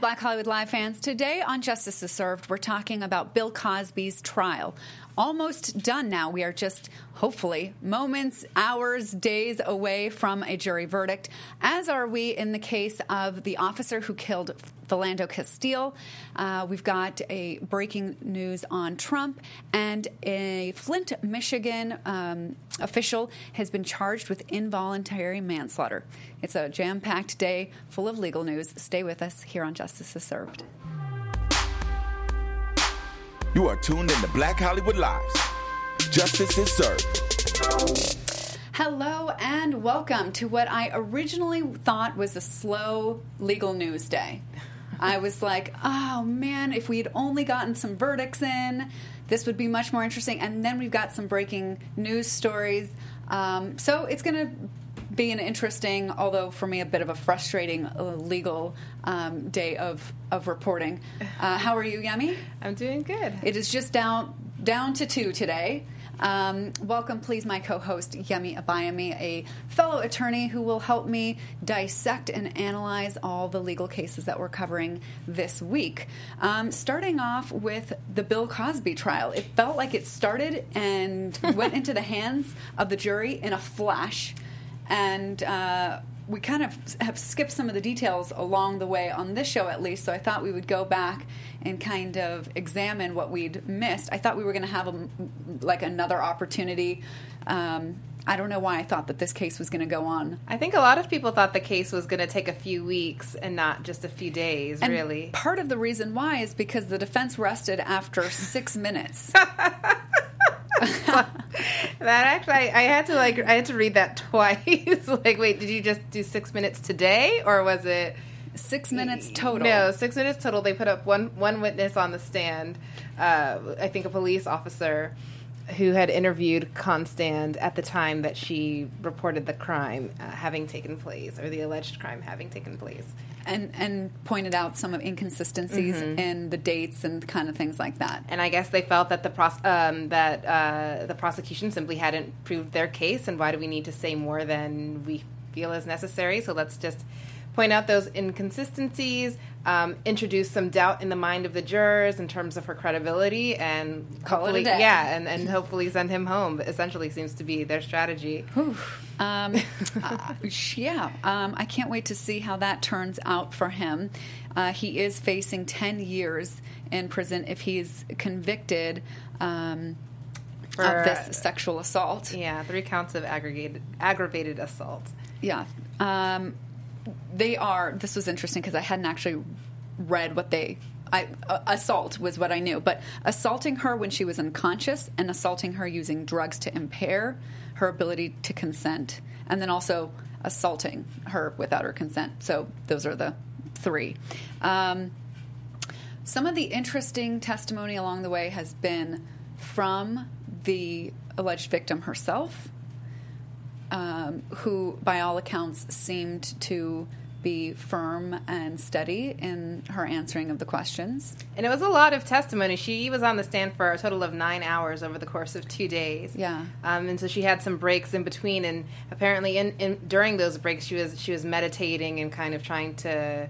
Black Hollywood Live fans. Today on Justice is Served, we're talking about Bill Cosby's trial. Almost done now. We are just, hopefully, moments, hours, days away from a jury verdict, as are we in the case of the officer who killed Philando Castile. Uh, we've got a breaking news on Trump, and a Flint, Michigan um, official has been charged with involuntary manslaughter. It's a jam packed day full of legal news. Stay with us here on Justice is Served. You are tuned in to Black Hollywood Lives. Justice is served. Hello and welcome to what I originally thought was a slow legal news day. I was like, oh man, if we had only gotten some verdicts in, this would be much more interesting. And then we've got some breaking news stories. Um, so it's going to be an interesting, although for me a bit of a frustrating uh, legal um, day of of reporting. Uh, how are you, Yemi? I'm doing good. It is just down down to two today. Um, welcome, please, my co-host Yemi Abayami, a fellow attorney who will help me dissect and analyze all the legal cases that we're covering this week. Um, starting off with the Bill Cosby trial, it felt like it started and went into the hands of the jury in a flash and uh, we kind of have skipped some of the details along the way on this show at least so i thought we would go back and kind of examine what we'd missed i thought we were going to have a, like another opportunity um, I don't know why I thought that this case was going to go on. I think a lot of people thought the case was going to take a few weeks and not just a few days, and really. Part of the reason why is because the defense rested after six minutes. that actually, I, I, had to like, I had to read that twice. like, wait, did you just do six minutes today, or was it six minutes total? No, six minutes total. They put up one one witness on the stand. Uh, I think a police officer who had interviewed Constand at the time that she reported the crime uh, having taken place, or the alleged crime having taken place and and pointed out some of inconsistencies mm-hmm. in the dates and kind of things like that. And I guess they felt that the pros- um, that uh, the prosecution simply hadn't proved their case, and why do we need to say more than we feel is necessary? So let's just point out those inconsistencies, um, introduce some doubt in the mind of the jurors in terms of her credibility, and call it a day. Yeah, and, and hopefully send him home. Essentially, seems to be their strategy. Um, uh, yeah, um, I can't wait to see how that turns out for him. Uh, he is facing ten years in prison if he's convicted. Um, for, of this sexual assault. Yeah, three counts of aggravated aggravated assault. Yeah. Um, they are. This was interesting because I hadn't actually read what they. I, uh, assault was what I knew, but assaulting her when she was unconscious and assaulting her using drugs to impair her ability to consent, and then also assaulting her without her consent. So those are the three. Um, some of the interesting testimony along the way has been from the alleged victim herself um, who, by all accounts, seemed to be firm and steady in her answering of the questions. And it was a lot of testimony. She was on the stand for a total of nine hours over the course of two days. Yeah. Um, and so she had some breaks in between, and apparently, in, in during those breaks, she was she was meditating and kind of trying to.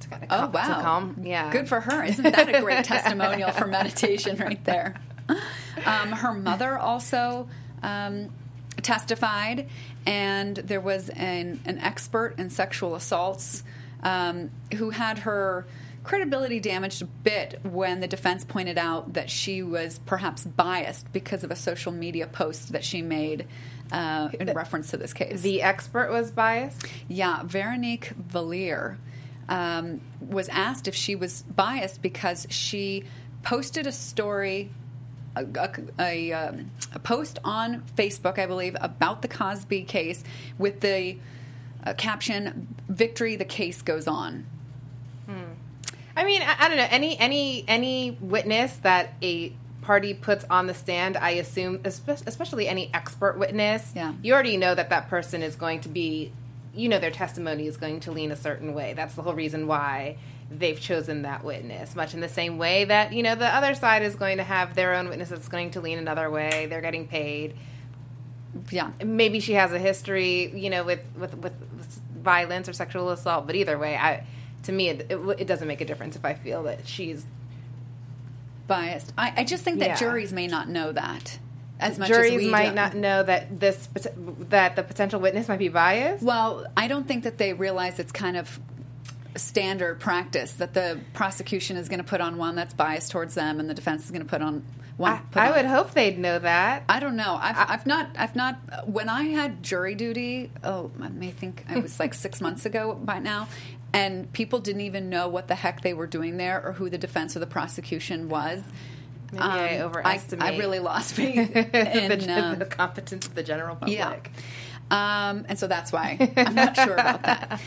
to kind of oh wow! calm. Yeah. Good for her. Isn't that a great testimonial for meditation right there? Um, her mother also. Um, testified, and there was an, an expert in sexual assaults um, who had her credibility damaged a bit when the defense pointed out that she was perhaps biased because of a social media post that she made uh, in reference to this case. The expert was biased? Yeah, Veronique Valliere um, was asked if she was biased because she posted a story a, a, um, a, post on Facebook, I believe, about the Cosby case with the uh, caption "Victory, the case goes on." Hmm. I mean, I, I, don't know any any any witness that a party puts on the stand. I assume, especially any expert witness, yeah. you already know that that person is going to be, you know, their testimony is going to lean a certain way. That's the whole reason why they've chosen that witness, much in the same way that, you know, the other side is going to have their own witness that's going to lean another way. They're getting paid. Yeah. Maybe she has a history, you know, with, with, with violence or sexual assault, but either way, I to me, it, it, it doesn't make a difference if I feel that she's biased. I, I just think that Yeah. juries may not know that as much juries as we might do. not know that this that the potential witness might be biased. Well, I don't think that they realize it's kind of standard practice that the prosecution is going to put on one that's biased towards them, and the defense is going to put on one. I, put I on- would hope they'd know that. I don't know. I've, I've not. I've not. When I had jury duty, oh, I may think I was like six months ago by now, and people didn't even know what the heck they were doing there or who the defense or the prosecution was. Maybe I Um, overestimate I, really lost faith the, in um, the competence of the general public. yeah. Um, and so that's why I'm not sure about that.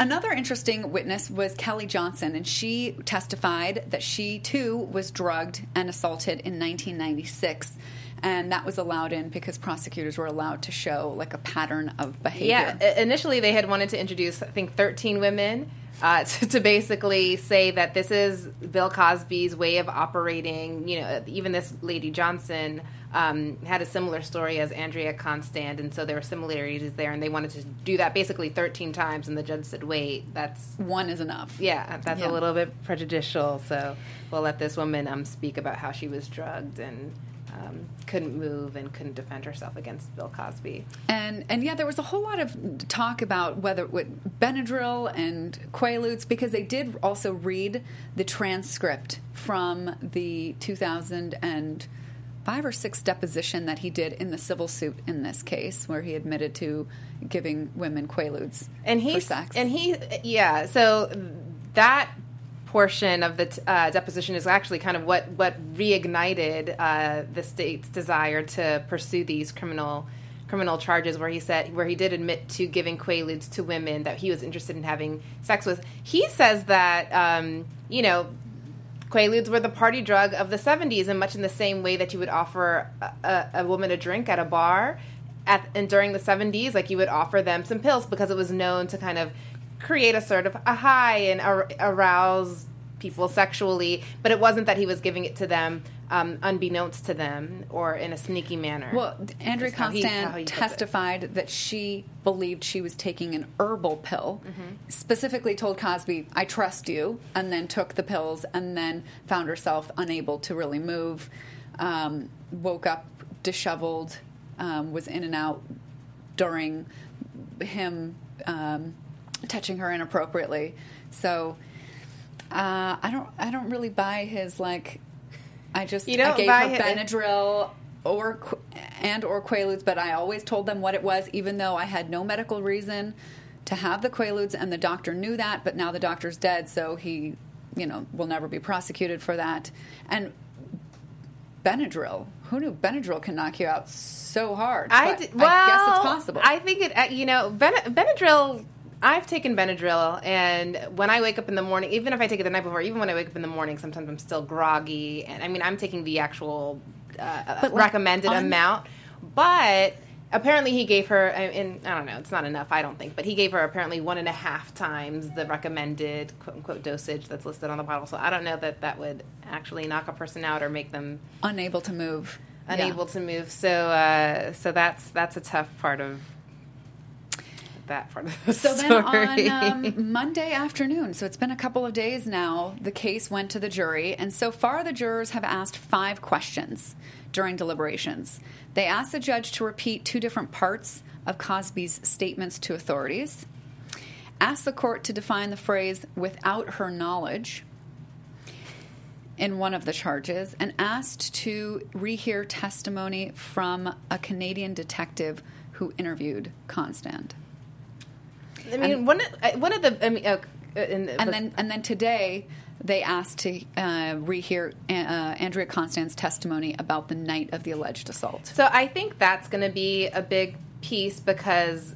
Another interesting witness was Kelly Johnson, and she testified that she too was drugged and assaulted in 1996. And that was allowed in because prosecutors were allowed to show like a pattern of behavior. Yeah, initially they had wanted to introduce, I think, 13 women uh, to, to basically say that this is Bill Cosby's way of operating. You know, even this lady Johnson um, had a similar story as Andrea Constand, and so there were similarities there, and they wanted to do that basically 13 times, and the judge said, wait, that's. One is enough. Yeah, that's Yeah. a little bit prejudicial. So we'll let this woman um, speak about how she was drugged and um, couldn't move and couldn't defend herself against Bill Cosby. And and yeah, there was a whole lot of talk about whether with Benadryl and Quaaludes because they did also read the transcript from the 2005 or six deposition that he did in the civil suit in this case, where he admitted to giving women Quaaludes and for he sex. and he yeah so that portion of the t- uh, deposition is actually kind of what what reignited uh, the state's desire to pursue these criminal criminal charges where he said where he did admit to giving quaaludes to women that he was interested in having sex with he says that um, you know Quaaludes were the party drug of the 70s, and much in the same way that you would offer a, a, a woman a drink at a bar. At, and during the 70s, like you would offer them some pills because it was known to kind of create a sort of a high and ar- arouse people sexually. But it wasn't that he was giving it to them um, unbeknownst to them or in a sneaky manner. Well, Andrea That's how he- Constand how he it. testified that she believed she was taking an herbal pill. Mm-hmm. Specifically, told Cosby, "I trust you," and then took the pills, and then found herself unable to really move. Um, woke up disheveled, um, was in and out during him um, touching her inappropriately. So uh, I don't, I don't really buy his like. I just You don't I gave buy her Benadryl or and or Quaaludes, but I always told them what it was, even though I had no medical reason to have the Quaaludes, and the doctor knew that. But now the doctor's dead, so he, you know, will never be prosecuted for that. And Benadryl, who knew Benadryl can knock you out so hard? I, well, I guess it's possible. I think it. uh, You know, ben- Benadryl. I've taken Benadryl, and when I wake up in the morning, even if I take it the night before, even when I wake up in the morning, sometimes I'm still groggy. And I mean, I'm taking the actual uh, like, recommended on- amount, but apparently he gave her. And I don't know, it's not enough, I don't think, but he gave her apparently one and a half times the recommended quote unquote dosage that's listed on the bottle. So I don't know that that would actually knock a person out or make them Unable to move. Yeah. unable to move. So uh, so that's that's a tough part of that part of the So story. then on um, Monday afternoon, so it's been a couple of days now, the case went to the jury, and so far the jurors have asked five questions during deliberations. They asked the judge to repeat two different parts of Cosby's statements to authorities, asked the court to define the phrase without her knowledge in one of the charges, and asked to rehear testimony from a Canadian detective who interviewed Constand. I mean, one of, uh, one of the I mean, uh, in, and then and then today they asked to uh, rehear uh, Andrea Constand's testimony about the night of the alleged assault. So I think that's going to be a big piece because,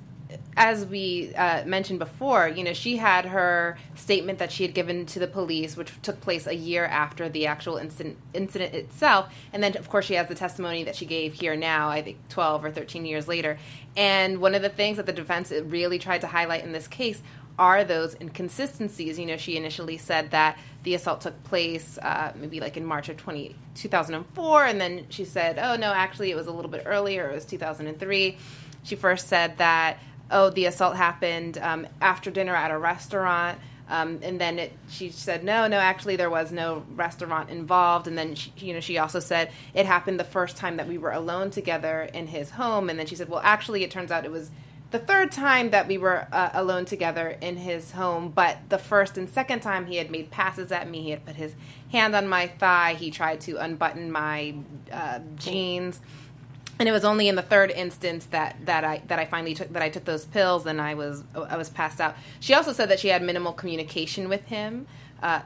as we uh, mentioned before, you know, she had her statement that she had given to the police, which took place a year after the actual incident, incident itself, and then of course she has the testimony that she gave here now. I think twelve or thirteen years later. And one of the things that the defense really tried to highlight in this case are those inconsistencies. You know, she initially said that the assault took place uh, maybe like in March of 20, 2004, and then she said, oh, no, actually, it was a little bit earlier, it was 2003. She first said that, oh, the assault happened um, after dinner at a restaurant. Um, and then it, she said, no, no, actually there was no restaurant involved. And then, she, you know, she also said it happened the first time that we were alone together in his home. And then she said, well, actually, it turns out it was the third time that we were uh, alone together in his home, but the first and second time he had made passes at me. He had put his hand on my thigh. He tried to unbutton my uh, jeans. And it was only in the third instance that, that I that I finally took that I took those pills and I was I was passed out. She also said that she had minimal communication with him. Uh,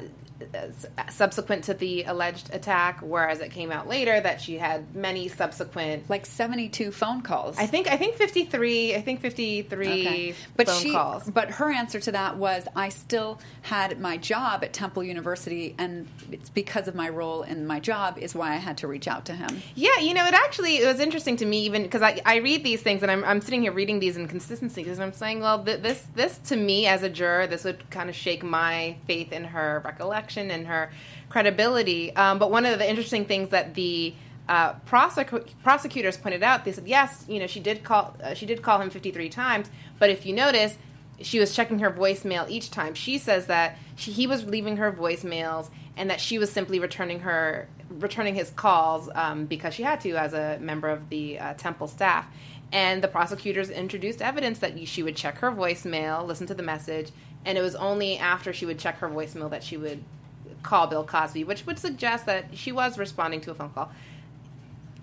subsequent to the alleged attack, whereas it came out later that she had many subsequent, like seventy-two phone calls. I think I think fifty-three. I think fifty-three okay. but phone she, calls. But her answer to that was, I still had my job at Temple University, and it's because of my role in my job is why I had to reach out to him. Yeah, you know, it actually it was interesting to me even because I, I read these things and I'm, I'm sitting here reading these inconsistencies and I'm saying, well, th- this this to me as a juror, this would kind of shake my faith in her recollection and her credibility. Um, but one of the interesting things that the uh, prosecu- prosecutors pointed out, they said, yes, you know, she did call uh, she did call him 53 times, but if you notice, she was checking her voicemail each time. She says that she, he was leaving her voicemails and that she was simply returning her returning his calls um, because she had to as a member of the uh, temple staff. And the prosecutors introduced evidence that she would check her voicemail, listen to the message, and it was only after she would check her voicemail that she would call Bill Cosby, which would suggest that she was responding to a phone call.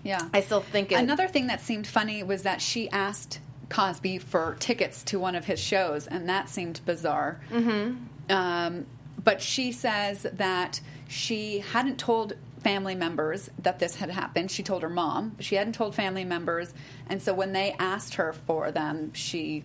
Yeah. I still think it, Another thing that seemed funny was that she asked Cosby for tickets to one of his shows, and that seemed bizarre. Mm-hmm. Um, but she says that she hadn't told family members that this had happened. She told her mom, but she hadn't told family members. And so when they asked her for them, she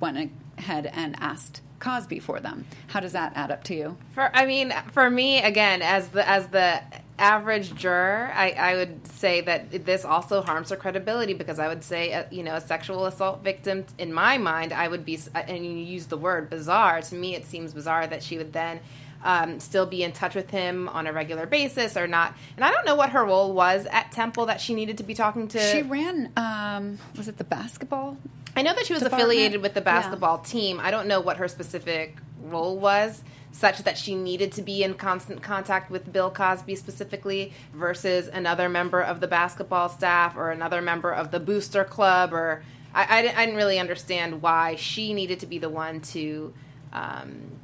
went ahead and asked Cosby for them. How does that add up to you? For I mean, for me, again, as the as the average juror, I, I would say that this also harms her credibility because I would say, uh, you know, a sexual assault victim, in my mind, I would be, uh, and you use the word bizarre. To me, it seems bizarre that she would then. Um, still be in touch with him on a regular basis or not. And I don't know what her role was at Temple that she needed to be talking to. She ran, um, was it the basketball I know that she was department? affiliated with the basketball yeah. team. I don't know what her specific role was, such that she needed to be in constant contact with Bill Cosby specifically versus another member of the basketball staff or another member of the booster club. Or I, I, didn't, I didn't really understand why she needed to be the one to. Um,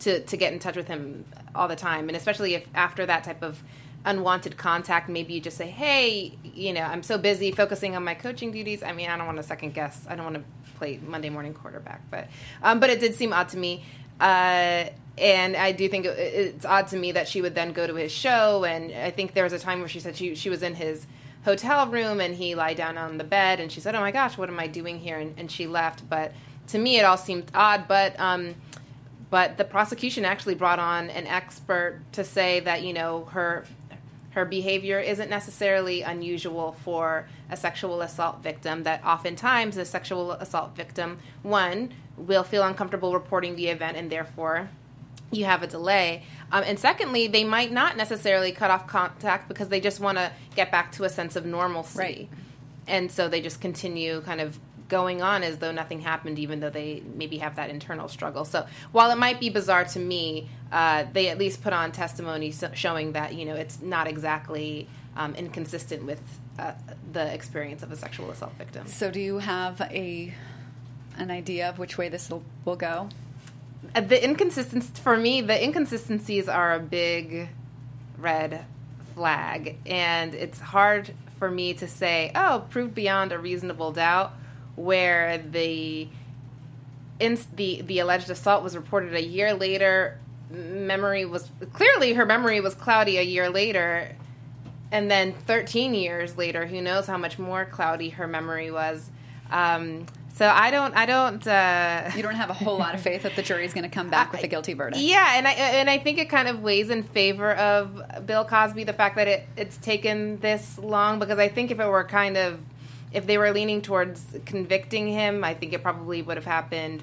to, to get in touch with him all the time, and especially if after that type of unwanted contact, maybe you just say, "Hey, you know, I'm so busy focusing on my coaching duties. I mean, I don't want to second guess. I don't want to play Monday morning quarterback." But um, but it did seem odd to me. Uh, and I do think it's odd to me that she would then go to his show. And I think there was a time where she said she she was in his hotel room and he lied down on the bed and she said, "Oh my gosh, what am I doing here?" And, and she left. But to me, it all seemed odd. But um, but the prosecution actually brought on an expert to say that you know her her behavior isn't necessarily unusual for a sexual assault victim, that oftentimes a sexual assault victim, one, will feel uncomfortable reporting the event and therefore you have a delay. Um, and secondly, they might not necessarily cut off contact because they just want to get back to a sense of normalcy. Right. And so they just continue kind of going on as though nothing happened, even though they maybe have that internal struggle. So while it might be bizarre to me, uh, they at least put on testimony showing that you know it's not exactly um, inconsistent with uh, the experience of a sexual assault victim. So do you have a an idea of which way this will, will go? Uh, the inconsistencies for me, the inconsistencies are a big red flag, and it's hard for me to say, oh, proved beyond a reasonable doubt where the in, the the alleged assault was reported a year later. Memory was clearly her memory was cloudy a year later, and then 13 years later, who knows how much more cloudy her memory was. Um, so I don't, I don't. Uh, you don't have a whole lot of faith that the jury is going to come back with a guilty verdict. Yeah, and I and I think it kind of weighs in favor of Bill Cosby the fact that it it's taken this long because I think if it were kind of if they were leaning towards convicting him, I think it probably would have happened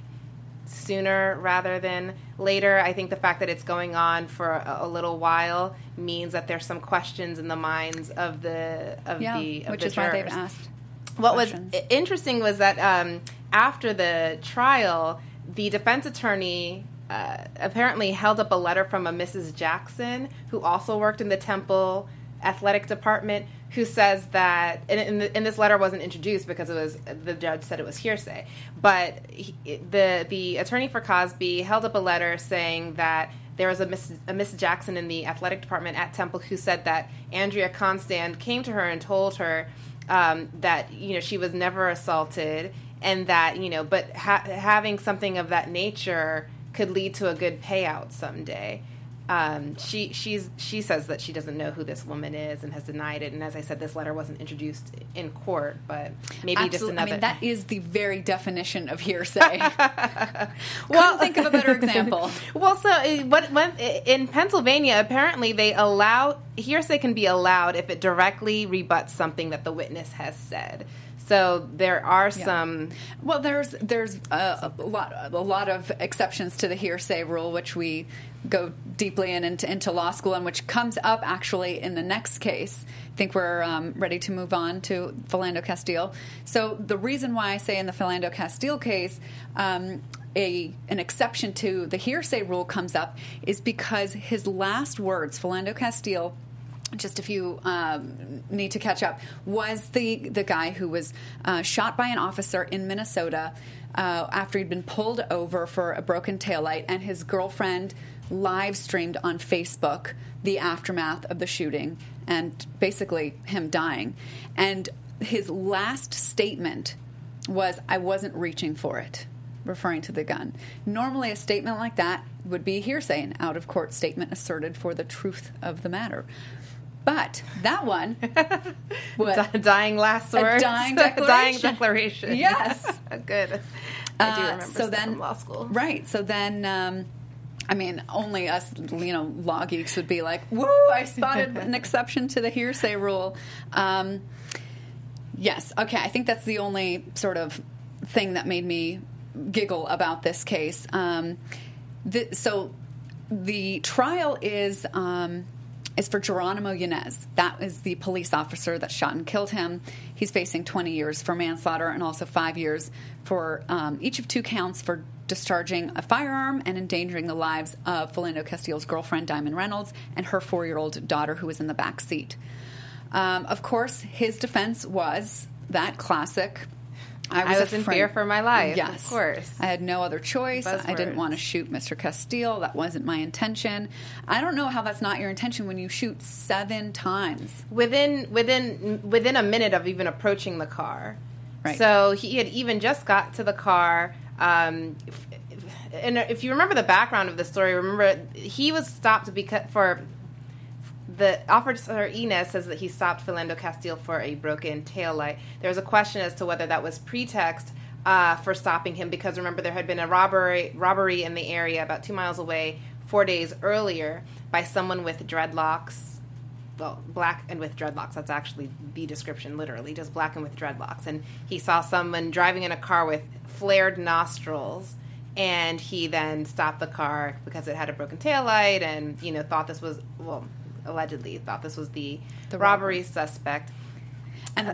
sooner rather than later. I think the fact that it's going on for a, a little while means that there's some questions in the minds of the of yeah, the of which the is jurors. why they've asked. What questions. was interesting was that um, after the trial, the defense attorney uh, apparently held up a letter from a Mrs. Jackson, who also worked in the Temple athletic department, who says that, and, and, the, and this letter wasn't introduced because it was the judge said it was hearsay, but he, the the attorney for Cosby held up a letter saying that there was a Miss, a Miss Jackson in the athletic department at Temple who said that Andrea Constand came to her and told her um, that you know she was never assaulted and that you know but ha- having something of that nature could lead to a good payout someday um, she she's she says that she doesn't know who this woman is and has denied it. And as I said, this letter wasn't introduced in court, but maybe Absolutely. just another. I mean, that is the very definition of hearsay. well, think of a better example. well, so uh, what, what in Pennsylvania, apparently they allow hearsay can be allowed if it directly rebuts something that the witness has said. So there are some. Yeah. Well, there's there's a, a, lot a lot of exceptions to the hearsay rule, which we go deeply in into, into law school, and which comes up actually in the next case. I think we're um, ready to move on to Philando Castile. So the reason why I say in the Philando Castile case. Um, a an exception to the hearsay rule comes up is because his last words, Philando Castile, just if you um, need to catch up, was the the guy who was uh, shot by an officer in Minnesota uh, after he'd been pulled over for a broken taillight, and his girlfriend live streamed on Facebook the aftermath of the shooting and basically him dying. And his last statement was, "I wasn't reaching for it." referring to the gun. Normally, a statement like that would be hearsay, an out of court statement asserted for the truth of the matter. But that one, what, dying last words, a dying declaration. dying declaration. Yes, good. I do uh, remember so then, from law school. Right. So then, um, I mean, only us, you know, law geeks would be like, "Woo! I spotted an exception to the hearsay rule." Um, yes. Okay. I think that's the only sort of thing that made me giggle about this case. Um, the, so the trial is um, is for Geronimo Yanez. That is the police officer that shot and killed him. He's facing 20 years for manslaughter and also five years for um, each of two counts for discharging a firearm and endangering the lives of Philando Castile's girlfriend, Diamond Reynolds, and her four year old daughter, who was in the back seat. Um, of course, his defense was that classic I was, I was in fear for my life. Yes, of course. I had no other choice. Buzzwords. I didn't want to shoot Mr. Castile. That wasn't my intention. I don't know how that's not your intention when you shoot seven times within within within a minute of even approaching the car. Right. So he had even just got to the car. Um, and if you remember the background of the story, remember he was stopped because for the officer Yanez says that he stopped Philando Castile for a broken taillight. There was a question as to whether that was pretext uh, for stopping him because remember there had been a robbery robbery in the area about two miles away four days earlier by someone with dreadlocks. Well, black and with dreadlocks. That's actually the description, literally, just black and with dreadlocks. And he saw someone driving in a car with flared nostrils and he then stopped the car because it had a broken taillight and you know thought this was well allegedly thought this was the, the robbery, robbery suspect. And uh,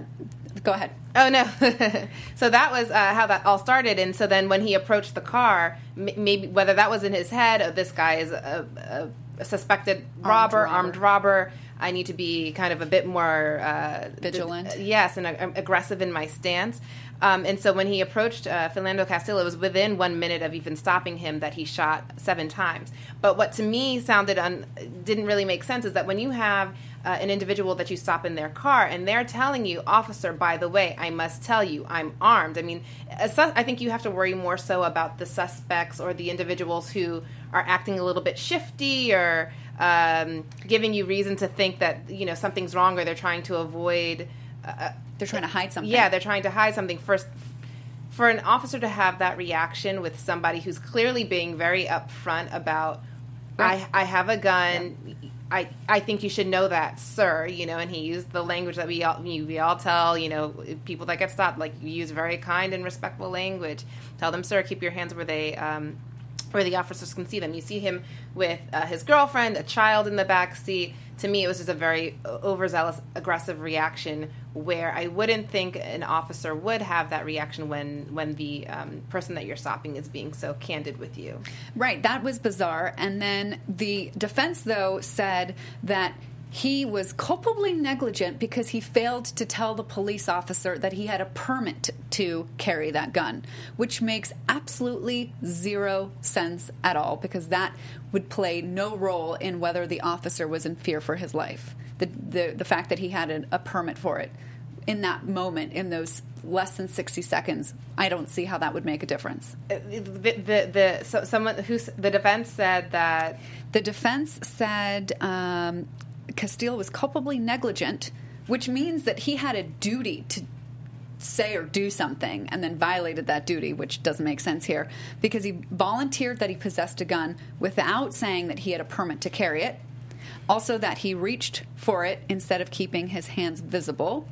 go ahead. Oh no! so that was uh, how that all started, and so then when he approached the car, m- maybe whether that was in his head, oh, this guy is a, a, a suspected robber, armed robber. armed robber. I need to be kind of a bit more uh, vigilant. yes, and uh, aggressive in my stance. Um, and so when he approached uh, Philando Castile, it was within one minute of even stopping him that he shot seven times. But what to me sounded un- didn't really make sense is that when you have uh, an individual that you stop in their car and they're telling you, officer, by the way, I must tell you, I'm armed. I mean, su- I think you have to worry more so about the suspects or the individuals who are acting a little bit shifty or um, giving you reason to think that you know something's wrong or they're trying to avoid. Uh, they're trying to hide something. Yeah, they're trying to hide something. First, for an officer to have that reaction with somebody who's clearly being very upfront about, right. I, I have a gun. Yeah. I, I think you should know that, sir. You know, and he used the language that we all we all tell you know people that get stopped. Like you use very kind and respectful language. Tell them, sir, keep your hands where they um, where the officers can see them. You see him with uh, his girlfriend, a child in the back seat. To me, it was just a very overzealous, aggressive reaction where I wouldn't think an officer would have that reaction when when the um, person that you're stopping is being so candid with you. Right, that was bizarre. And then the defense, though, said that he was culpably negligent because he failed to tell the police officer that he had a permit to carry that gun, which makes absolutely zero sense at all because that would play no role in whether the officer was in fear for his life. The, the, the fact that he had a, a permit for it in that moment, in those less than 60 seconds, I don't see how that would make a difference. Uh, the, the, the so someone who the defense said that the defense said um, Castile was culpably negligent, which means that he had a duty to say or do something and then violated that duty, which doesn't make sense here, because he volunteered that he possessed a gun without saying that he had a permit to carry it. Also, that he reached for it instead of keeping his hands visible,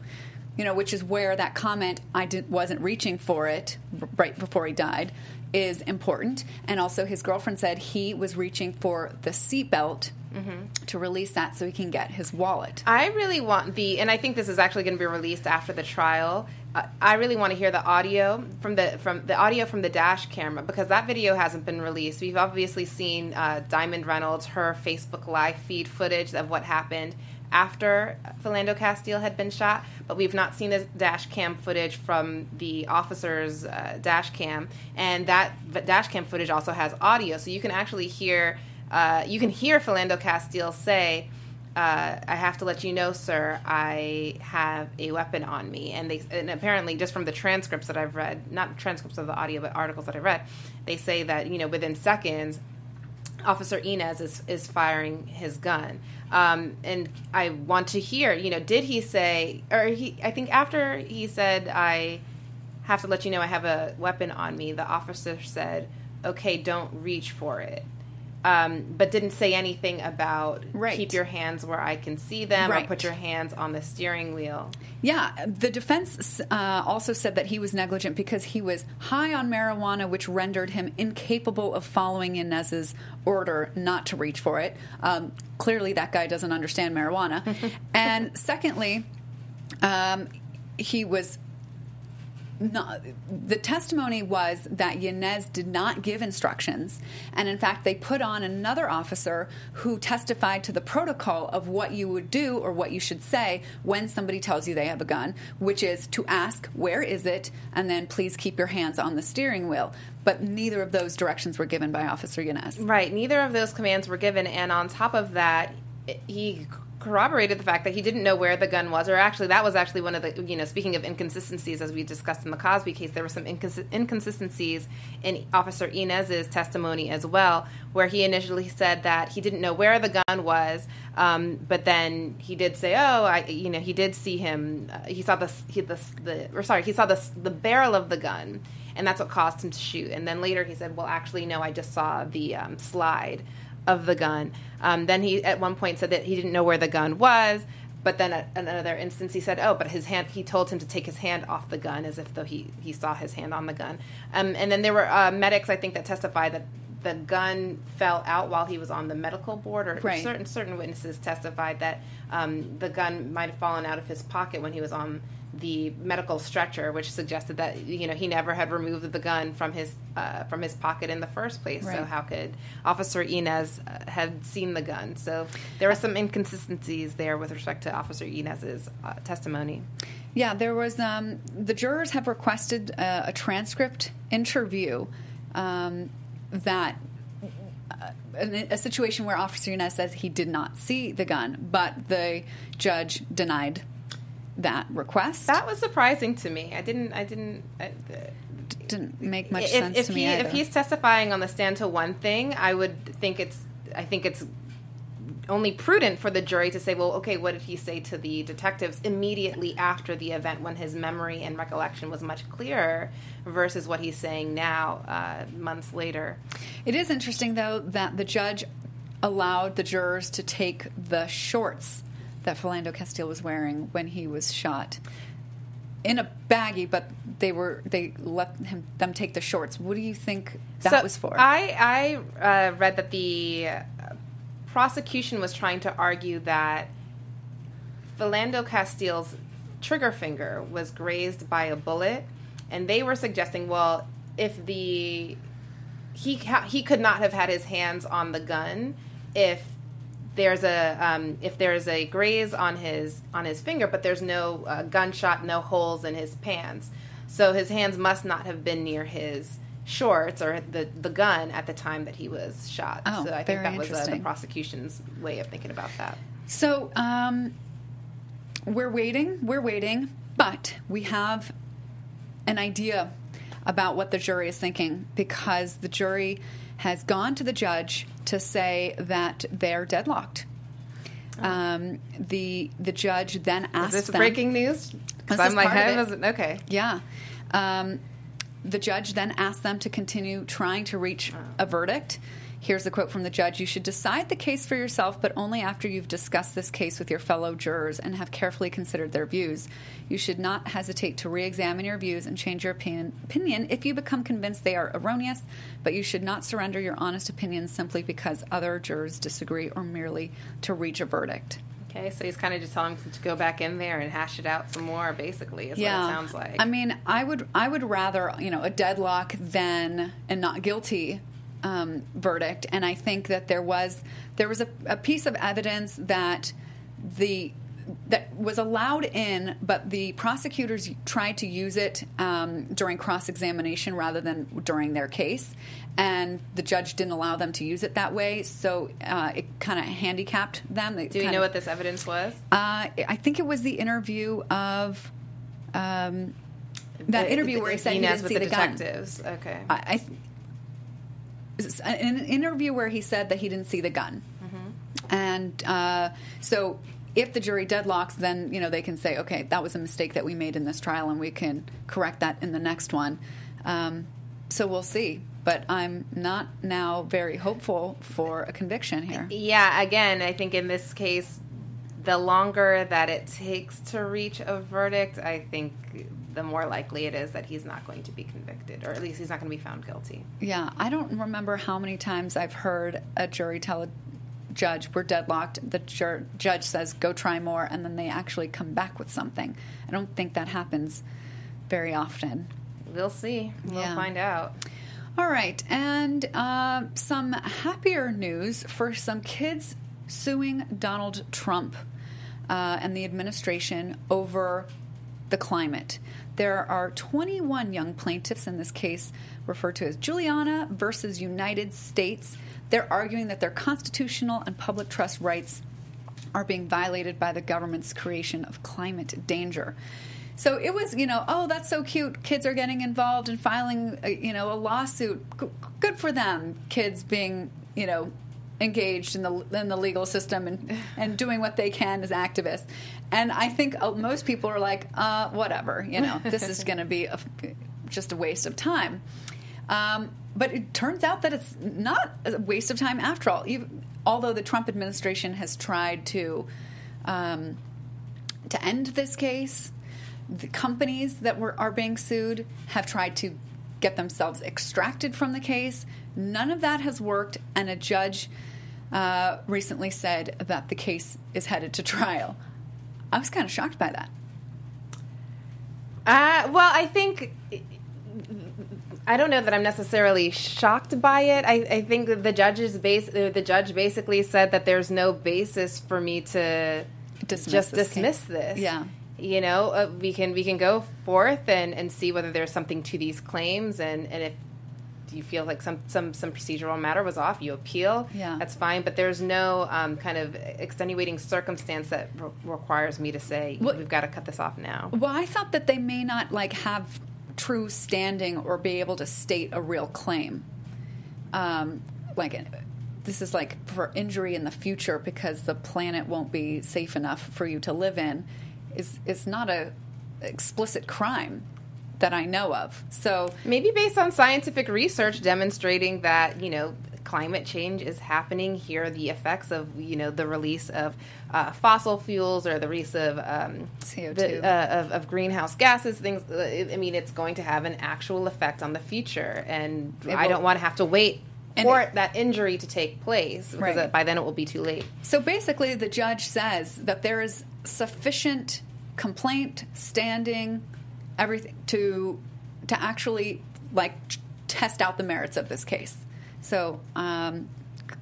you know, which is where that comment, I did, wasn't reaching for it right before he died, is important. And also, his girlfriend said he was reaching for the seatbelt mm-hmm. to release that so he can get his wallet. I really want the, and I think this is actually going to be released after the trial. Uh, I really want to hear the audio from the from the audio from the dash camera because that video hasn't been released. We've obviously seen uh, Diamond Reynolds her Facebook live feed footage of what happened after Philando Castile had been shot, but we've not seen the dash cam footage from the officer's uh, dash cam, and that dash cam footage also has audio, so you can actually hear uh, you can hear Philando Castile say, uh, "I have to let you know, sir, I have a weapon on me." And they, and apparently, just from the transcripts that I've read, not transcripts of the audio, but articles that I read, they say that you know within seconds, Officer Yanez is is firing his gun. Um, and I want to hear, you know, did he say, or he? I think after he said, "I have to let you know I have a weapon on me," the officer said, "Okay, don't reach for it." Um, but didn't say anything about right. keep your hands where I can see them right. or put your hands on the steering wheel. Yeah, the defense uh, also said that he was negligent because he was high on marijuana, which rendered him incapable of following Yanez's order not to reach for it. Um, clearly, that guy doesn't understand marijuana. and secondly, um, he was not, the testimony was that Yanez did not give instructions, and in fact, they put on another officer who testified to the protocol of what you would do or what you should say when somebody tells you they have a gun, which is to ask, Where is it? and then please keep your hands on the steering wheel. But neither of those directions were given by Officer Yanez. Right, neither of those commands were given, and on top of that, he corroborated the fact that he didn't know where the gun was, or actually, that was actually one of the, you know, speaking of inconsistencies, as we discussed in the Cosby case, there were some incons- inconsistencies in Officer Yanez's testimony as well, where he initially said that he didn't know where the gun was, um, but then he did say, oh, I, you know, he did see him, uh, he saw the, he, the, the, or sorry, he saw the, the barrel of the gun, and that's what caused him to shoot. And then later he said, well, actually, no, I just saw the um, slide of the gun. Um, then he at one point said that he didn't know where the gun was, but then at another instance he said, "Oh, but his hand." He told him to take his hand off the gun, as if though he he saw his hand on the gun. Um, and then there were uh, medics, I think, that testified that the gun fell out while he was on the medical board, or right. certain certain witnesses testified that um, the gun might have fallen out of his pocket when he was on the medical stretcher, which suggested that you know he never had removed the gun from his uh, from his pocket in the first place. Right. So how could Officer Yanez uh, had seen the gun? So there were some inconsistencies there with respect to Officer Yanez's uh, testimony. Yeah, there was. Um, the jurors have requested uh, a transcript interview um, that uh, a situation where Officer Yanez says he did not see the gun, but the judge denied that request. That was surprising to me. I didn't. I didn't. I, didn't make much if, sense if to he, me. Either. If he's testifying on the stand to one thing, I would think it's. I think it's only prudent for the jury to say, well, okay, what did he say to the detectives immediately after the event when his memory and recollection was much clearer versus what he's saying now, uh, months later? It is interesting, though, that the judge allowed the jurors to take the shorts that Philando Castile was wearing when he was shot. in a baggie, but they were they let him them take the shorts. What do you think that was for? I I uh, read that the uh, prosecution was trying to argue that Philando Castile's trigger finger was grazed by a bullet, and they were suggesting, well, if the he ha- he could not have had his hands on the gun if there's a um, if there's a graze on his on his finger, but there's no uh, gunshot, no holes in his pants. So his hands must not have been near his shorts or the the gun at the time that he was shot. Oh, so I think that was uh, the prosecution's way of thinking about that. So um, we're waiting, we're waiting, but we have an idea about what the jury is thinking because the jury has gone to the judge to say that they're deadlocked. Um, the the judge then asked Oh. Is this them, breaking news? Because I'm like, part it. okay. Yeah. Um, the judge then asked them to continue trying to reach a verdict. Here's a quote from the judge You should decide the case for yourself, but only after you've discussed this case with your fellow jurors and have carefully considered their views. You should not hesitate to re examine your views and change your opinion, opinion if you become convinced they are erroneous, but you should not surrender your honest opinions simply because other jurors disagree or merely to reach a verdict. Okay, so he's kind of just telling him to go back in there and hash it out some more. Basically, is what it sounds like. I mean, I would I would rather you know a deadlock than and not guilty um, verdict, and I think that there was there was a, a piece of evidence that the that was allowed in, but the prosecutors tried to use it um, during cross examination rather than during their case, and the judge didn't allow them to use it that way, so uh, it kind of handicapped them. They Do we know of- what this evidence was? uh, I think it was the interview of um, that The- interview the- where he said he didn't with see the, the, gun. detectives. Okay. I, an interview where he said that he didn't see the gun, and uh, so if the jury deadlocks, then you know they can say, okay, that was a mistake that we made in this trial, and we can correct that in the next one. Um, so we'll see. But I'm not now very hopeful for a conviction here. Yeah, again, I think in this case, the longer that it takes to reach a verdict, I think the more likely it is that he's not going to be convicted, or at least he's not going to be found guilty. Yeah, I don't remember how many times I've heard a jury tell a judge, we're deadlocked. The jur- judge says, go try more, and then they actually come back with something. I don't think that happens very often. We'll see. We'll Yeah. find out. All right, and uh, some happier news for some kids suing Donald Trump uh, and the administration over the climate. There are 21 young plaintiffs in this case, referred to as Juliana versus United States. They're arguing that their constitutional and public trust rights are being violated by the government's creation of climate danger. So it was, you know, oh, that's so cute. Kids are getting involved and filing, a, you know, a lawsuit. Good for them. Kids being, you know, engaged in the in the legal system and and doing what they can as activists. And I think uh, most people are like, uh, whatever, you know, this is going to be a, just a waste of time. Um, but it turns out that it's not a waste of time after all. Even, although the Trump administration has tried to um, to end this case, the companies that were are being sued have tried to get themselves extracted from the case. None of that has worked, and a judge uh, recently said that the case is headed to trial. I was kind of shocked by that. Uh, well, I think I don't know that I'm necessarily shocked by it. I, I think that the judge's base uh, the judge basically said that there's no basis for me to Dismiss just this dismiss case. this. Yeah. You know, uh, we can we can go forth and, and see whether there's something to these claims and, and if you feel like some, some, some procedural matter was off, you appeal. Yeah. That's fine. But there's no um, kind of extenuating circumstance that re- requires me to say, Well- we've got to cut this off now. Well, I thought that they may not like have true standing or be able to state a real claim. Um, like this is like for injury in the future because the planet won't be safe enough for you to live in. Is is not a explicit crime that I know of. So Maybe based on scientific research demonstrating that, you know, climate change is happening. Here the effects of you know the release of uh, fossil fuels or the release of um, CO2. the, uh, of, of greenhouse gases. Things. uh, I mean, it's going to have an actual effect on the future, and It I will- don't want to have to wait And for it- that injury to take place because Right. by then it will be too late. So basically, the judge says that there is sufficient complaint, standing, everything to to actually like test out the merits of this case. So, um,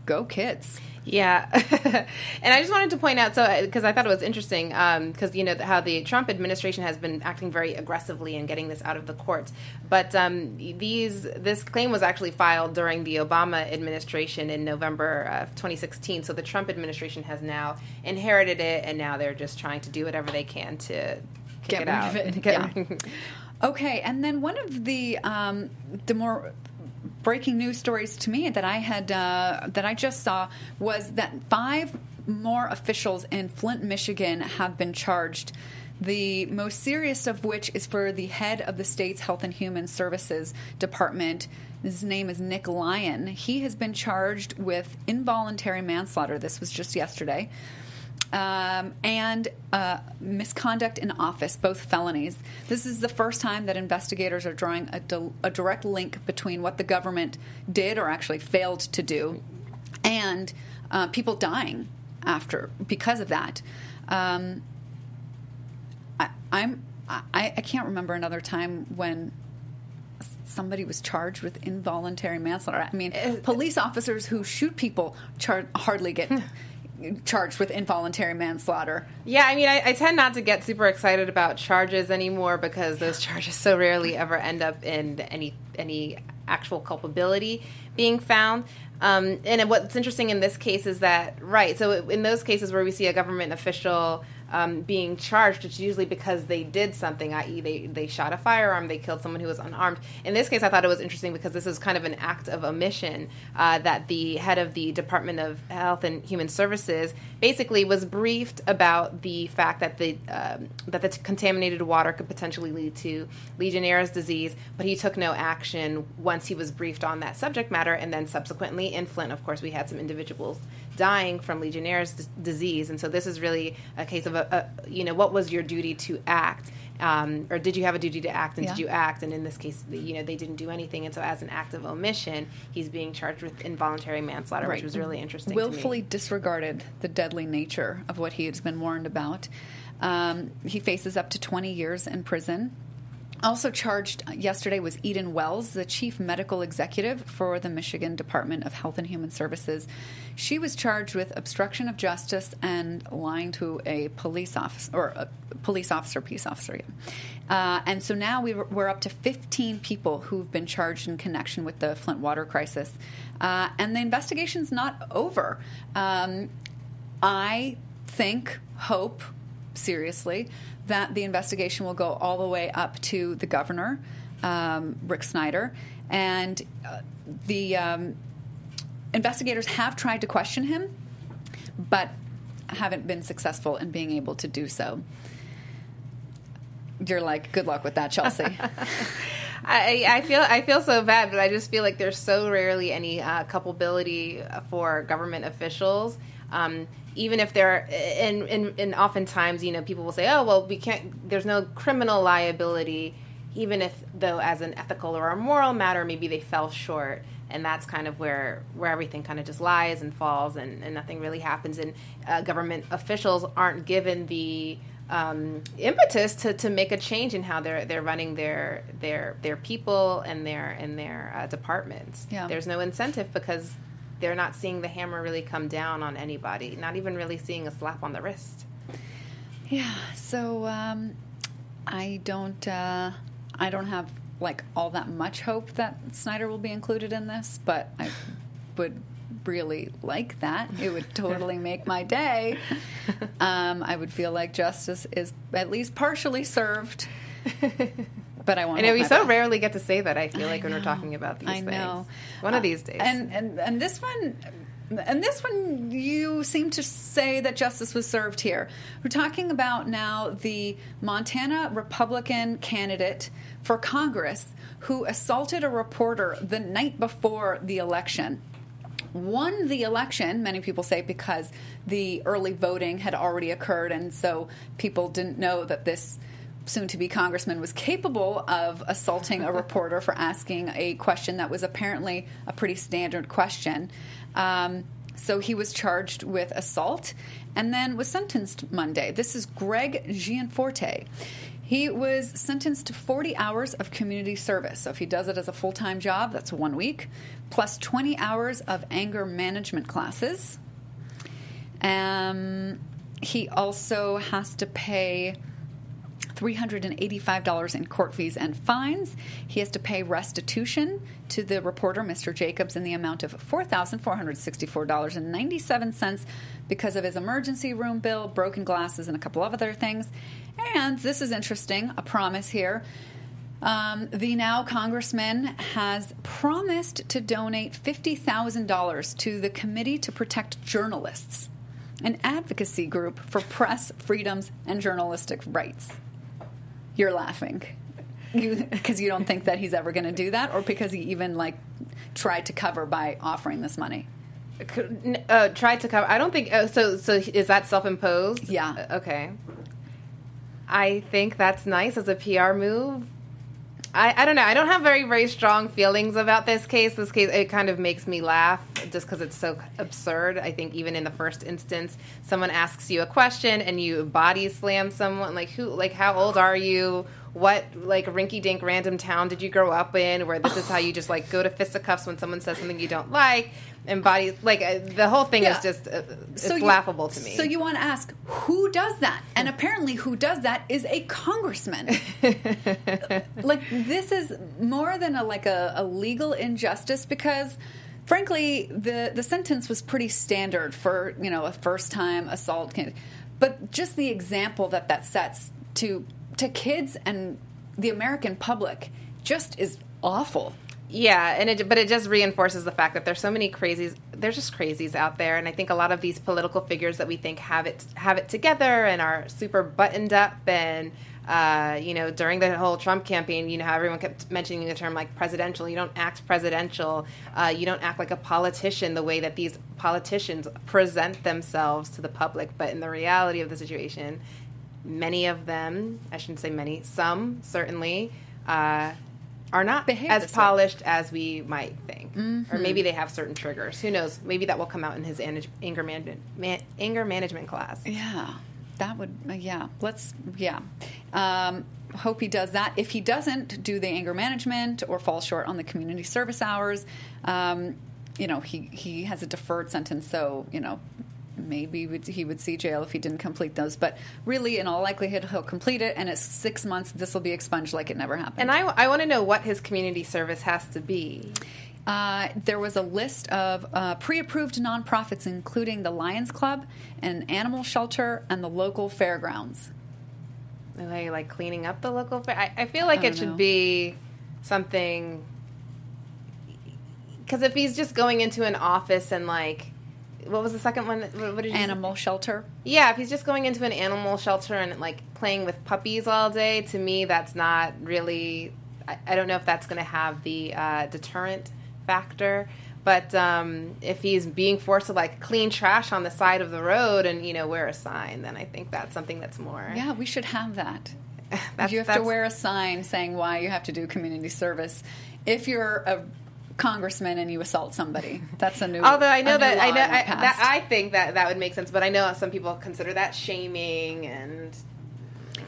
go kids. Yeah, and I just wanted to point out so because I thought it was interesting because you know how the Trump administration has been acting very aggressively in getting this out of the courts, but um, these this claim was actually filed during the Obama administration in November of 2016. So the Trump administration has now inherited it, and now they're just trying to do whatever they can to kick Get it out. of it, Get- yeah. Okay, and then one of the um, the more breaking news stories to me that I had uh, that I just saw was that five more officials in Flint, Michigan, have been charged. The most serious of which is for the head of the state's Health and Human Services Department. His name is Nick Lyon. He has been charged with involuntary manslaughter. This was just yesterday um, and uh, misconduct in office, both felonies. This is the first time that investigators are drawing a, di- a direct link between what the government did or actually failed to do and uh, people dying after because of that. Um, I, I'm I, I can't remember another time when somebody was charged with involuntary manslaughter. I mean, police officers who shoot people char- hardly get charged with involuntary manslaughter. Yeah, I mean, I, I tend not to get super excited about charges anymore because those charges so rarely ever end up in any any actual culpability being found. Um, and what's interesting in this case is that, right, so in those cases where we see a government official um, being charged, it's usually because they did something, i.e., they, they shot a firearm, they killed someone who was unarmed. In this case, I thought it was interesting because this is kind of an act of omission uh, that the head of the Department of Health and Human Services basically was briefed about the fact that the um, that the contaminated water could potentially lead to Legionnaire's disease, but he took no action once he was briefed on that subject matter, and then subsequently in Flint, of course, we had some individuals dying from Legionnaire's d- disease, and so this is really a case of a, a you know what was your duty to act. Um, or did you have a duty to act, and did you act? And in this case, you know they didn't do anything, and so as an act of omission, he's being charged with involuntary manslaughter, which was really interesting. to me. Willfully disregarded the deadly nature of what he has been warned about. Um, he faces up to 20 years in prison. Also charged yesterday was Eden Wells, the chief medical executive for the Michigan Department of Health and Human Services. She was charged with obstruction of justice and lying to a police officer or a police officer, peace officer. Yeah. Uh, and so now we were, we're up to 15 people who've been charged in connection with the Flint water crisis, uh, and the investigation's not over. Um, I think, hope, seriously, that the investigation will go all the way up to the governor, um, Rick Snyder, and uh, the um, investigators have tried to question him, but haven't been successful in being able to do so. You're like, good luck with that, Chelsea. I, I feel I feel so bad, but I just feel like there's so rarely any uh, culpability for government officials. Um, even if they're, and, and and oftentimes, you know, people will say, "Oh, well, we can't." There's no criminal liability, even if, though, as an ethical or a moral matter, maybe they fell short, and that's kind of where where everything kind of just lies and falls, and, and nothing really happens. And uh, government officials aren't given the um, impetus to, to make a change in how they're they're running their their their people and their and their uh, departments. Yeah. There's no incentive because they're not seeing the hammer really come down on anybody. Not even really seeing a slap on the wrist. Yeah, so um, I don't uh, I don't have like all that much hope that Snyder will be included in this, but I would really like that. It would totally make my day. Um, I would feel like justice is at least partially served. But I want. I know we so rarely get to say that. I feel like when we're talking about these I things. know. One Uh, of these days. And and and this one. And this one, you seem to say that justice was served here. We're talking about now the Montana Republican candidate for Congress who assaulted a reporter the night before the election. won the election. Many people say because the early voting had already occurred, and so people didn't know that this soon to be congressman was capable of assaulting a reporter for asking a question that was apparently a pretty standard question. Um, so he was charged with assault and then was sentenced Monday. This is Greg Gianforte. He was sentenced to 40 hours of community service. So if he does it as a full time job, that's one week, plus 20 hours of anger management classes. Um, he also has to pay $385 in court fees and fines. He has to pay restitution to the reporter, Mr. Jacobs, in the amount of $4,464.97 because of his emergency room bill, broken glasses, and a couple of other things. And this is interesting a promise here. Um, the now congressman has promised to donate $50,000 to the Committee to Protect Journalists, an advocacy group for press freedoms and journalistic rights. You're laughing because you, you don't think that he's ever going to do that, or because he even like tried to cover by offering this money. Uh, tried to cover. I don't think. Uh, so. So is that self-imposed? Yeah. Uh, okay. I think that's nice as a PR move. I, I don't know. I don't have very very strong feelings about this case. This case it kind of makes me laugh just because it's so absurd. I think even in the first instance, someone asks you a question and you body slam someone. Like who? Like how old are you? What like rinky dink random town did you grow up in? Where this is how you just like go to fisticuffs when someone says something you don't like and body like uh, the whole thing Yeah. is just uh, it's So you- laughable to me. So you want to ask who does that? And apparently, who does that is a congressman. like this is more than a like a, a legal injustice because. Frankly, the, the sentence was pretty standard for you know a first time assault, but just the example that that sets to to kids and the American public just is awful. Yeah, and it, but it just reinforces the fact that there's so many crazies. There's just crazies out there, and I think a lot of these political figures that we think have it have it together and are super buttoned up. And uh, you know, during the whole Trump campaign, you know how everyone kept mentioning the term like presidential. You don't act presidential. Uh, you don't act like a politician the way that these politicians present themselves to the public. But in the reality of the situation, many of them, I shouldn't say many, some certainly. Uh, are not Behave as this way. polished as we might think, Mm-hmm. or maybe they have certain triggers. Who knows? Maybe that will come out in his anger management man- anger management class. Yeah, that would. uh, Yeah, let's. Yeah, um, hope he does that. If he doesn't do the anger management or fall short on the community service hours, um, you know, he he has a deferred sentence. So you know. Maybe he would see jail if he didn't complete those, but really, in all likelihood, he'll complete it, and it's six months. This will be expunged like it never happened. And I, I want to know what his community service has to be. Uh, there was a list of uh, pre-approved nonprofits, including the Lions Club, an animal shelter, and the local fairgrounds. Like, like cleaning up the local fair. I, I feel like I it don't should be something. Because if he's just going into an office and like, what was the second one? What what did you say? Animal shelter. Yeah, if he's just going into an animal shelter and like playing with puppies all day, to me, that's not really. I, I don't know if that's going to have the uh, deterrent factor. But um, if he's being forced to like clean trash on the side of the road and you know wear a sign, then I think that's something that's more. Yeah, we should have that. You have to wear a sign saying why you have to do community service. If you're a congressman and you assault somebody, that's a new. Although I know that I know I, that. I think that that would make sense, but I know some people consider that shaming, and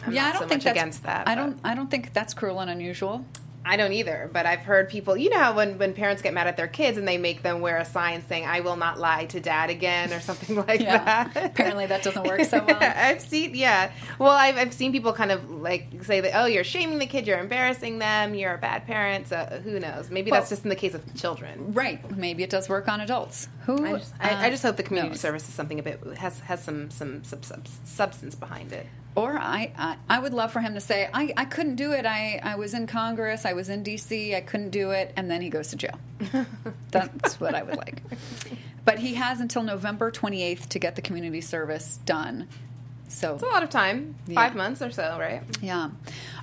I'm yeah, not I don't so think that's against that. I but- don't. I don't think that's cruel and unusual. I don't either, but I've heard people, you know how when, when parents get mad at their kids and they make them wear a sign saying, I will not lie to dad again or something like Yeah. that. Apparently that doesn't work so well. I've seen, yeah. Well, I've, I've seen people kind of like say that, oh, you're shaming the kid, you're embarrassing them, you're a bad parent. So who knows? Maybe that's just in the case of children. Right? Maybe it does work on adults. Who? I just, I, I just hope the community knows? service is something a bit has has some some sub, sub, substance behind it. Or I, I, I would love for him to say, I, I couldn't do it. I, I was in Congress. I was in D.C. I couldn't do it. And then he goes to jail. That's what I would like. But he has until November 28th to get the community service done. So It's a lot of time, Yeah. five months or so, right? Yeah.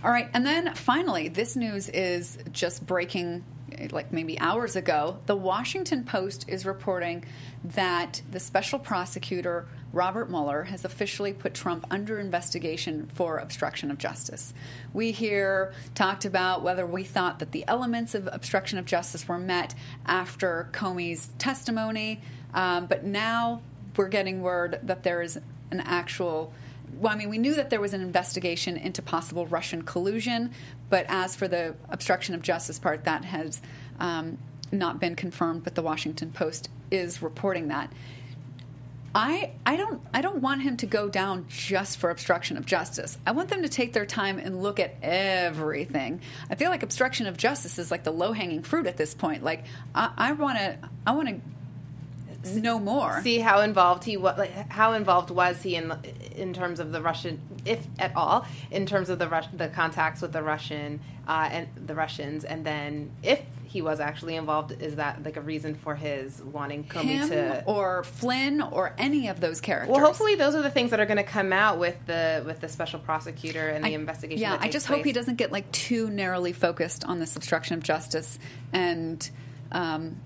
All right. And then finally, this news is just breaking like maybe hours ago, the Washington Post is reporting that the special prosecutor Robert Mueller has officially put Trump under investigation for obstruction of justice. We here talked about whether we thought that the elements of obstruction of justice were met after Comey's testimony, um, but now we're getting word that there is an actual well, I mean, we knew that there was an investigation into possible Russian collusion, but as for the obstruction of justice part, that has um, not been confirmed. But the Washington Post is reporting that. I, I don't I don't want him to go down just for obstruction of justice. I want them to take their time and look at everything. I feel like obstruction of justice is like the low hanging fruit at this point. Like I want to I want to know more. See how involved he was. Like, how involved was he in in terms of the Russian, if at all, in terms of the Rus- the contacts with the Russian uh, and the Russians, and then if he was actually involved, is that like a reason for his wanting Comey Him to or Flynn or any of those characters? Well, hopefully those are the things that are going to come out with the with the special prosecutor and the I- investigation. Yeah, I just hope he doesn't get like too narrowly focused on this obstruction of justice and um,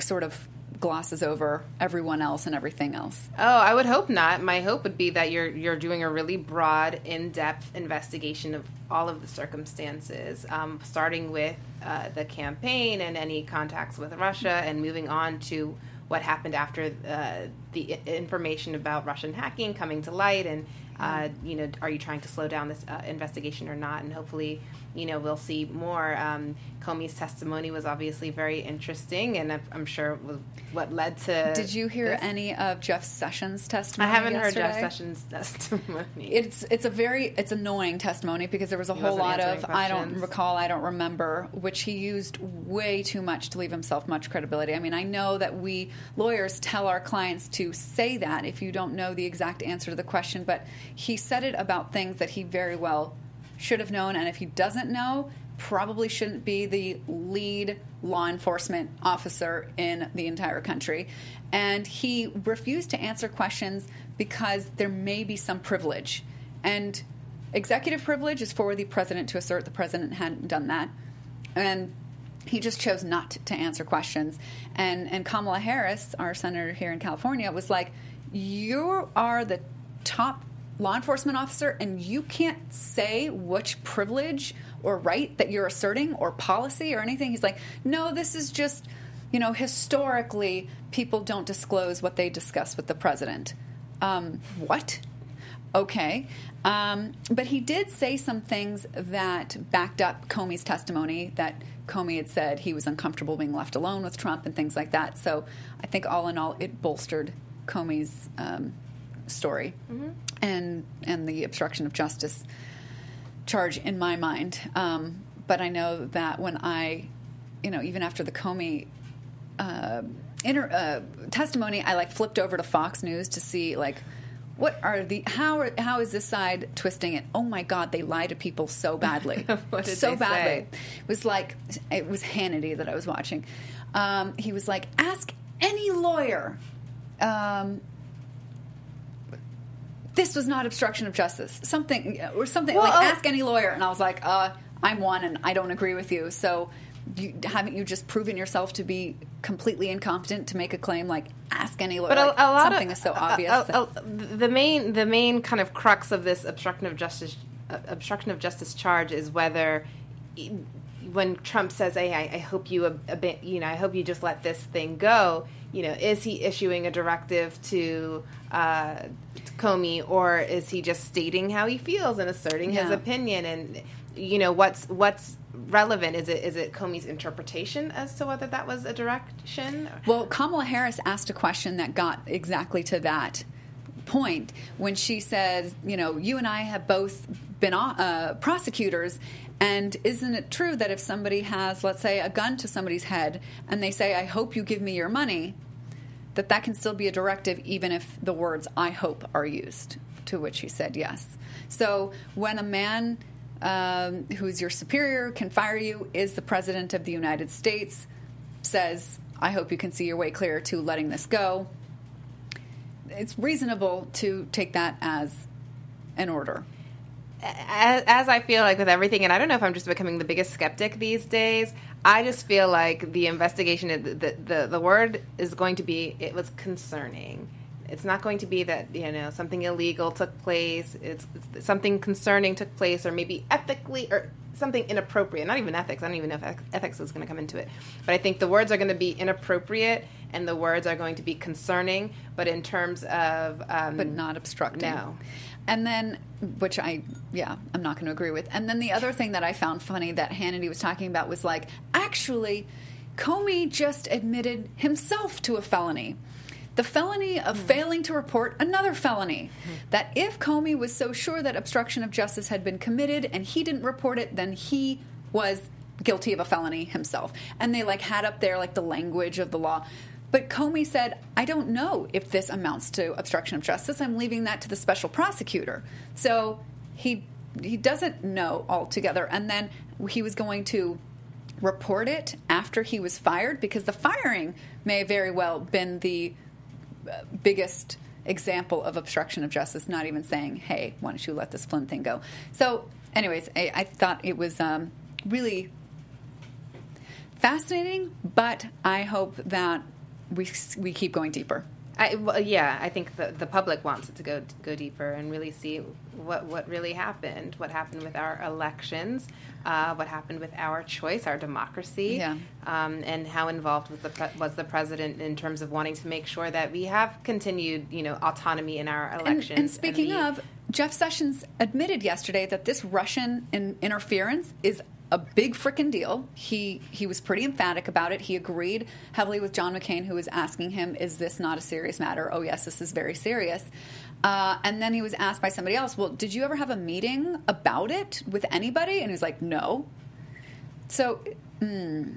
sort of glosses over everyone else and everything else. Oh, I would hope not. My hope would be that you're you're doing a really broad, in depth investigation of all of the circumstances, um, starting with uh, the campaign and any contacts with Russia, and moving on to what happened after uh, the information about Russian hacking coming to light, and uh, you know, are you trying to slow down this uh, investigation or not? And hopefully, you know, we'll see more. Um, Comey's testimony was obviously very interesting, and I'm- I'm sure was what led to. Did you hear this. any of Jeff Sessions' testimony? I haven't heard? Jeff Sessions' testimony. It's it's a very it's annoying testimony because there was a He whole lot of I don't recall I don't remember which he used way too much to leave himself much credibility. I mean I know that we lawyers tell our clients to say that if you don't know the exact answer to the question, but he said it about things that he very well should have known, and if he doesn't know, probably shouldn't be the lead law enforcement officer in the entire country. And he refused to answer questions because there may be some privilege. And executive privilege is for the president to assert the president hadn't done that. And he just chose not to answer questions. And and Kamala Harris, our senator here in California, was like, "You are the top law enforcement officer, and you can't say which privilege or right that you're asserting or policy or anything." He's like, "No, this is just." You know, historically, people don't disclose what they discuss with the president. Um, what? Okay. Um, but he did say some things that backed up Comey's testimony that Comey had said he was uncomfortable being left alone with Trump and things like that. So I think all in all, it bolstered Comey's um, story and and the obstruction of justice charge in my mind. Um, but I know that when I, you know, even after the Comey uh, inter, uh, testimony, I like flipped over to Fox News to see like what are the how are, how is this side twisting it? Oh my God, they lie to people so badly, so badly. say? It was like it was Hannity that I was watching. Um, he was like, ask any lawyer. Um, this was not obstruction of justice. Something or something Well, like oh- ask any lawyer, and I was like, uh, I'm one, and I don't agree with you. So, you, haven't you just proven yourself to be completely incompetent to make a claim? Like, ask any lawyer. But a, Like, a lot something of is so a- obvious. a- that- the main the main kind of crux of this obstruction of justice uh, obstruction of justice charge is whether when Trump says, "Hey, I, I hope you ab- you know I hope you just let this thing go," you know, is he issuing a directive to uh, Comey or is he just stating how he feels and asserting his opinion? And you know what's what's relevant? Is it is it Comey's interpretation as to whether that was a direction? Well, Kamala Harris asked a question that got exactly to that point when she said, you know, you and I have both been uh, prosecutors. And isn't it true that if somebody has, let's say, a gun to somebody's head and they say, I hope you give me your money, that that can still be a directive even if the words I hope are used? To which he said yes. So when a man um, who's your superior can fire you, is the president of the United States, says, I hope you can see your way clear to letting this go, it's reasonable to take that as an order. as, as I feel like with everything, and I don't know if I'm just becoming the biggest skeptic these days. I just feel like the investigation, the the, the, word is going to be it was concerning. It's not going to be that you know something illegal took place. It's, it's something concerning took place, or maybe ethically or something inappropriate. Not even ethics. I don't even know if ethics is going to come into it. But I think the words are going to be inappropriate, and the words are going to be concerning. But in terms of, um, but not obstructing. No. And then, which I, yeah, I'm not going to agree with. And then the other thing that I found funny that Hannity was talking about was like, actually, Comey just admitted himself to a felony the felony of mm. failing to report another felony. Mm. That if Comey was so sure that obstruction of justice had been committed and he didn't report it, then he was guilty of a felony himself. And they like had up there like the language of the law. But Comey said, I don't know if this amounts to obstruction of justice. I'm leaving that to the special prosecutor. So he he doesn't know altogether. And then he was going to report it after he was fired because the firing may very well been the biggest example of obstruction of justice, not even saying, hey, why don't you let this Flynn thing go? So, anyways, I, I thought it was um, really fascinating, but I hope that we, we keep going deeper. I, well, yeah, I think the, the public wants it to go go deeper and really see what what really happened, what happened with our elections, uh, what happened with our choice, our democracy, yeah. um, and how involved was the pre- was the president in terms of wanting to make sure that we have continued, you know, autonomy in our elections. And, and speaking and we, of, Jeff Sessions admitted yesterday that this Russian in- interference is a big freaking deal. He he was pretty emphatic about it. He agreed heavily with John McCain, who was asking him, "Is this not a serious matter?" Oh yes, this is very serious. Uh, and then he was asked by somebody else, "Well, did you ever have a meeting about it with anybody?" And he's like, "No." So, mm,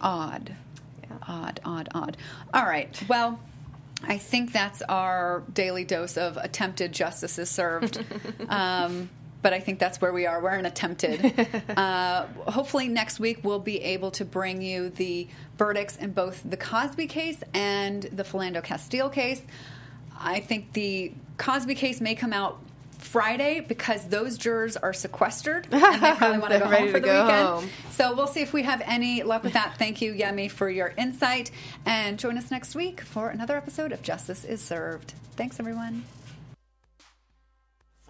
odd, yeah. odd, odd, odd. All right. Well. I think that's our daily dose of attempted justice is served. um, but I think that's where we are. We're in attempted. uh, hopefully, next week we'll be able to bring you the verdicts in both the Cosby case and the Philando Castile case. I think the Cosby case may come out Friday because those jurors are sequestered and they probably want to go home for the weekend. Home. So we'll see if we have any luck with that. Thank you, Yemi, for your insight. And join us next week for another episode of Justice is Served. Thanks, everyone.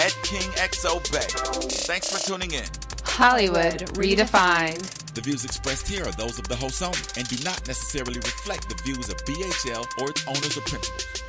at KingXOBay. Thanks for tuning in. Hollywood redefined. The views expressed here are those of the host only and do not necessarily reflect the views of BHL or its owners or principals.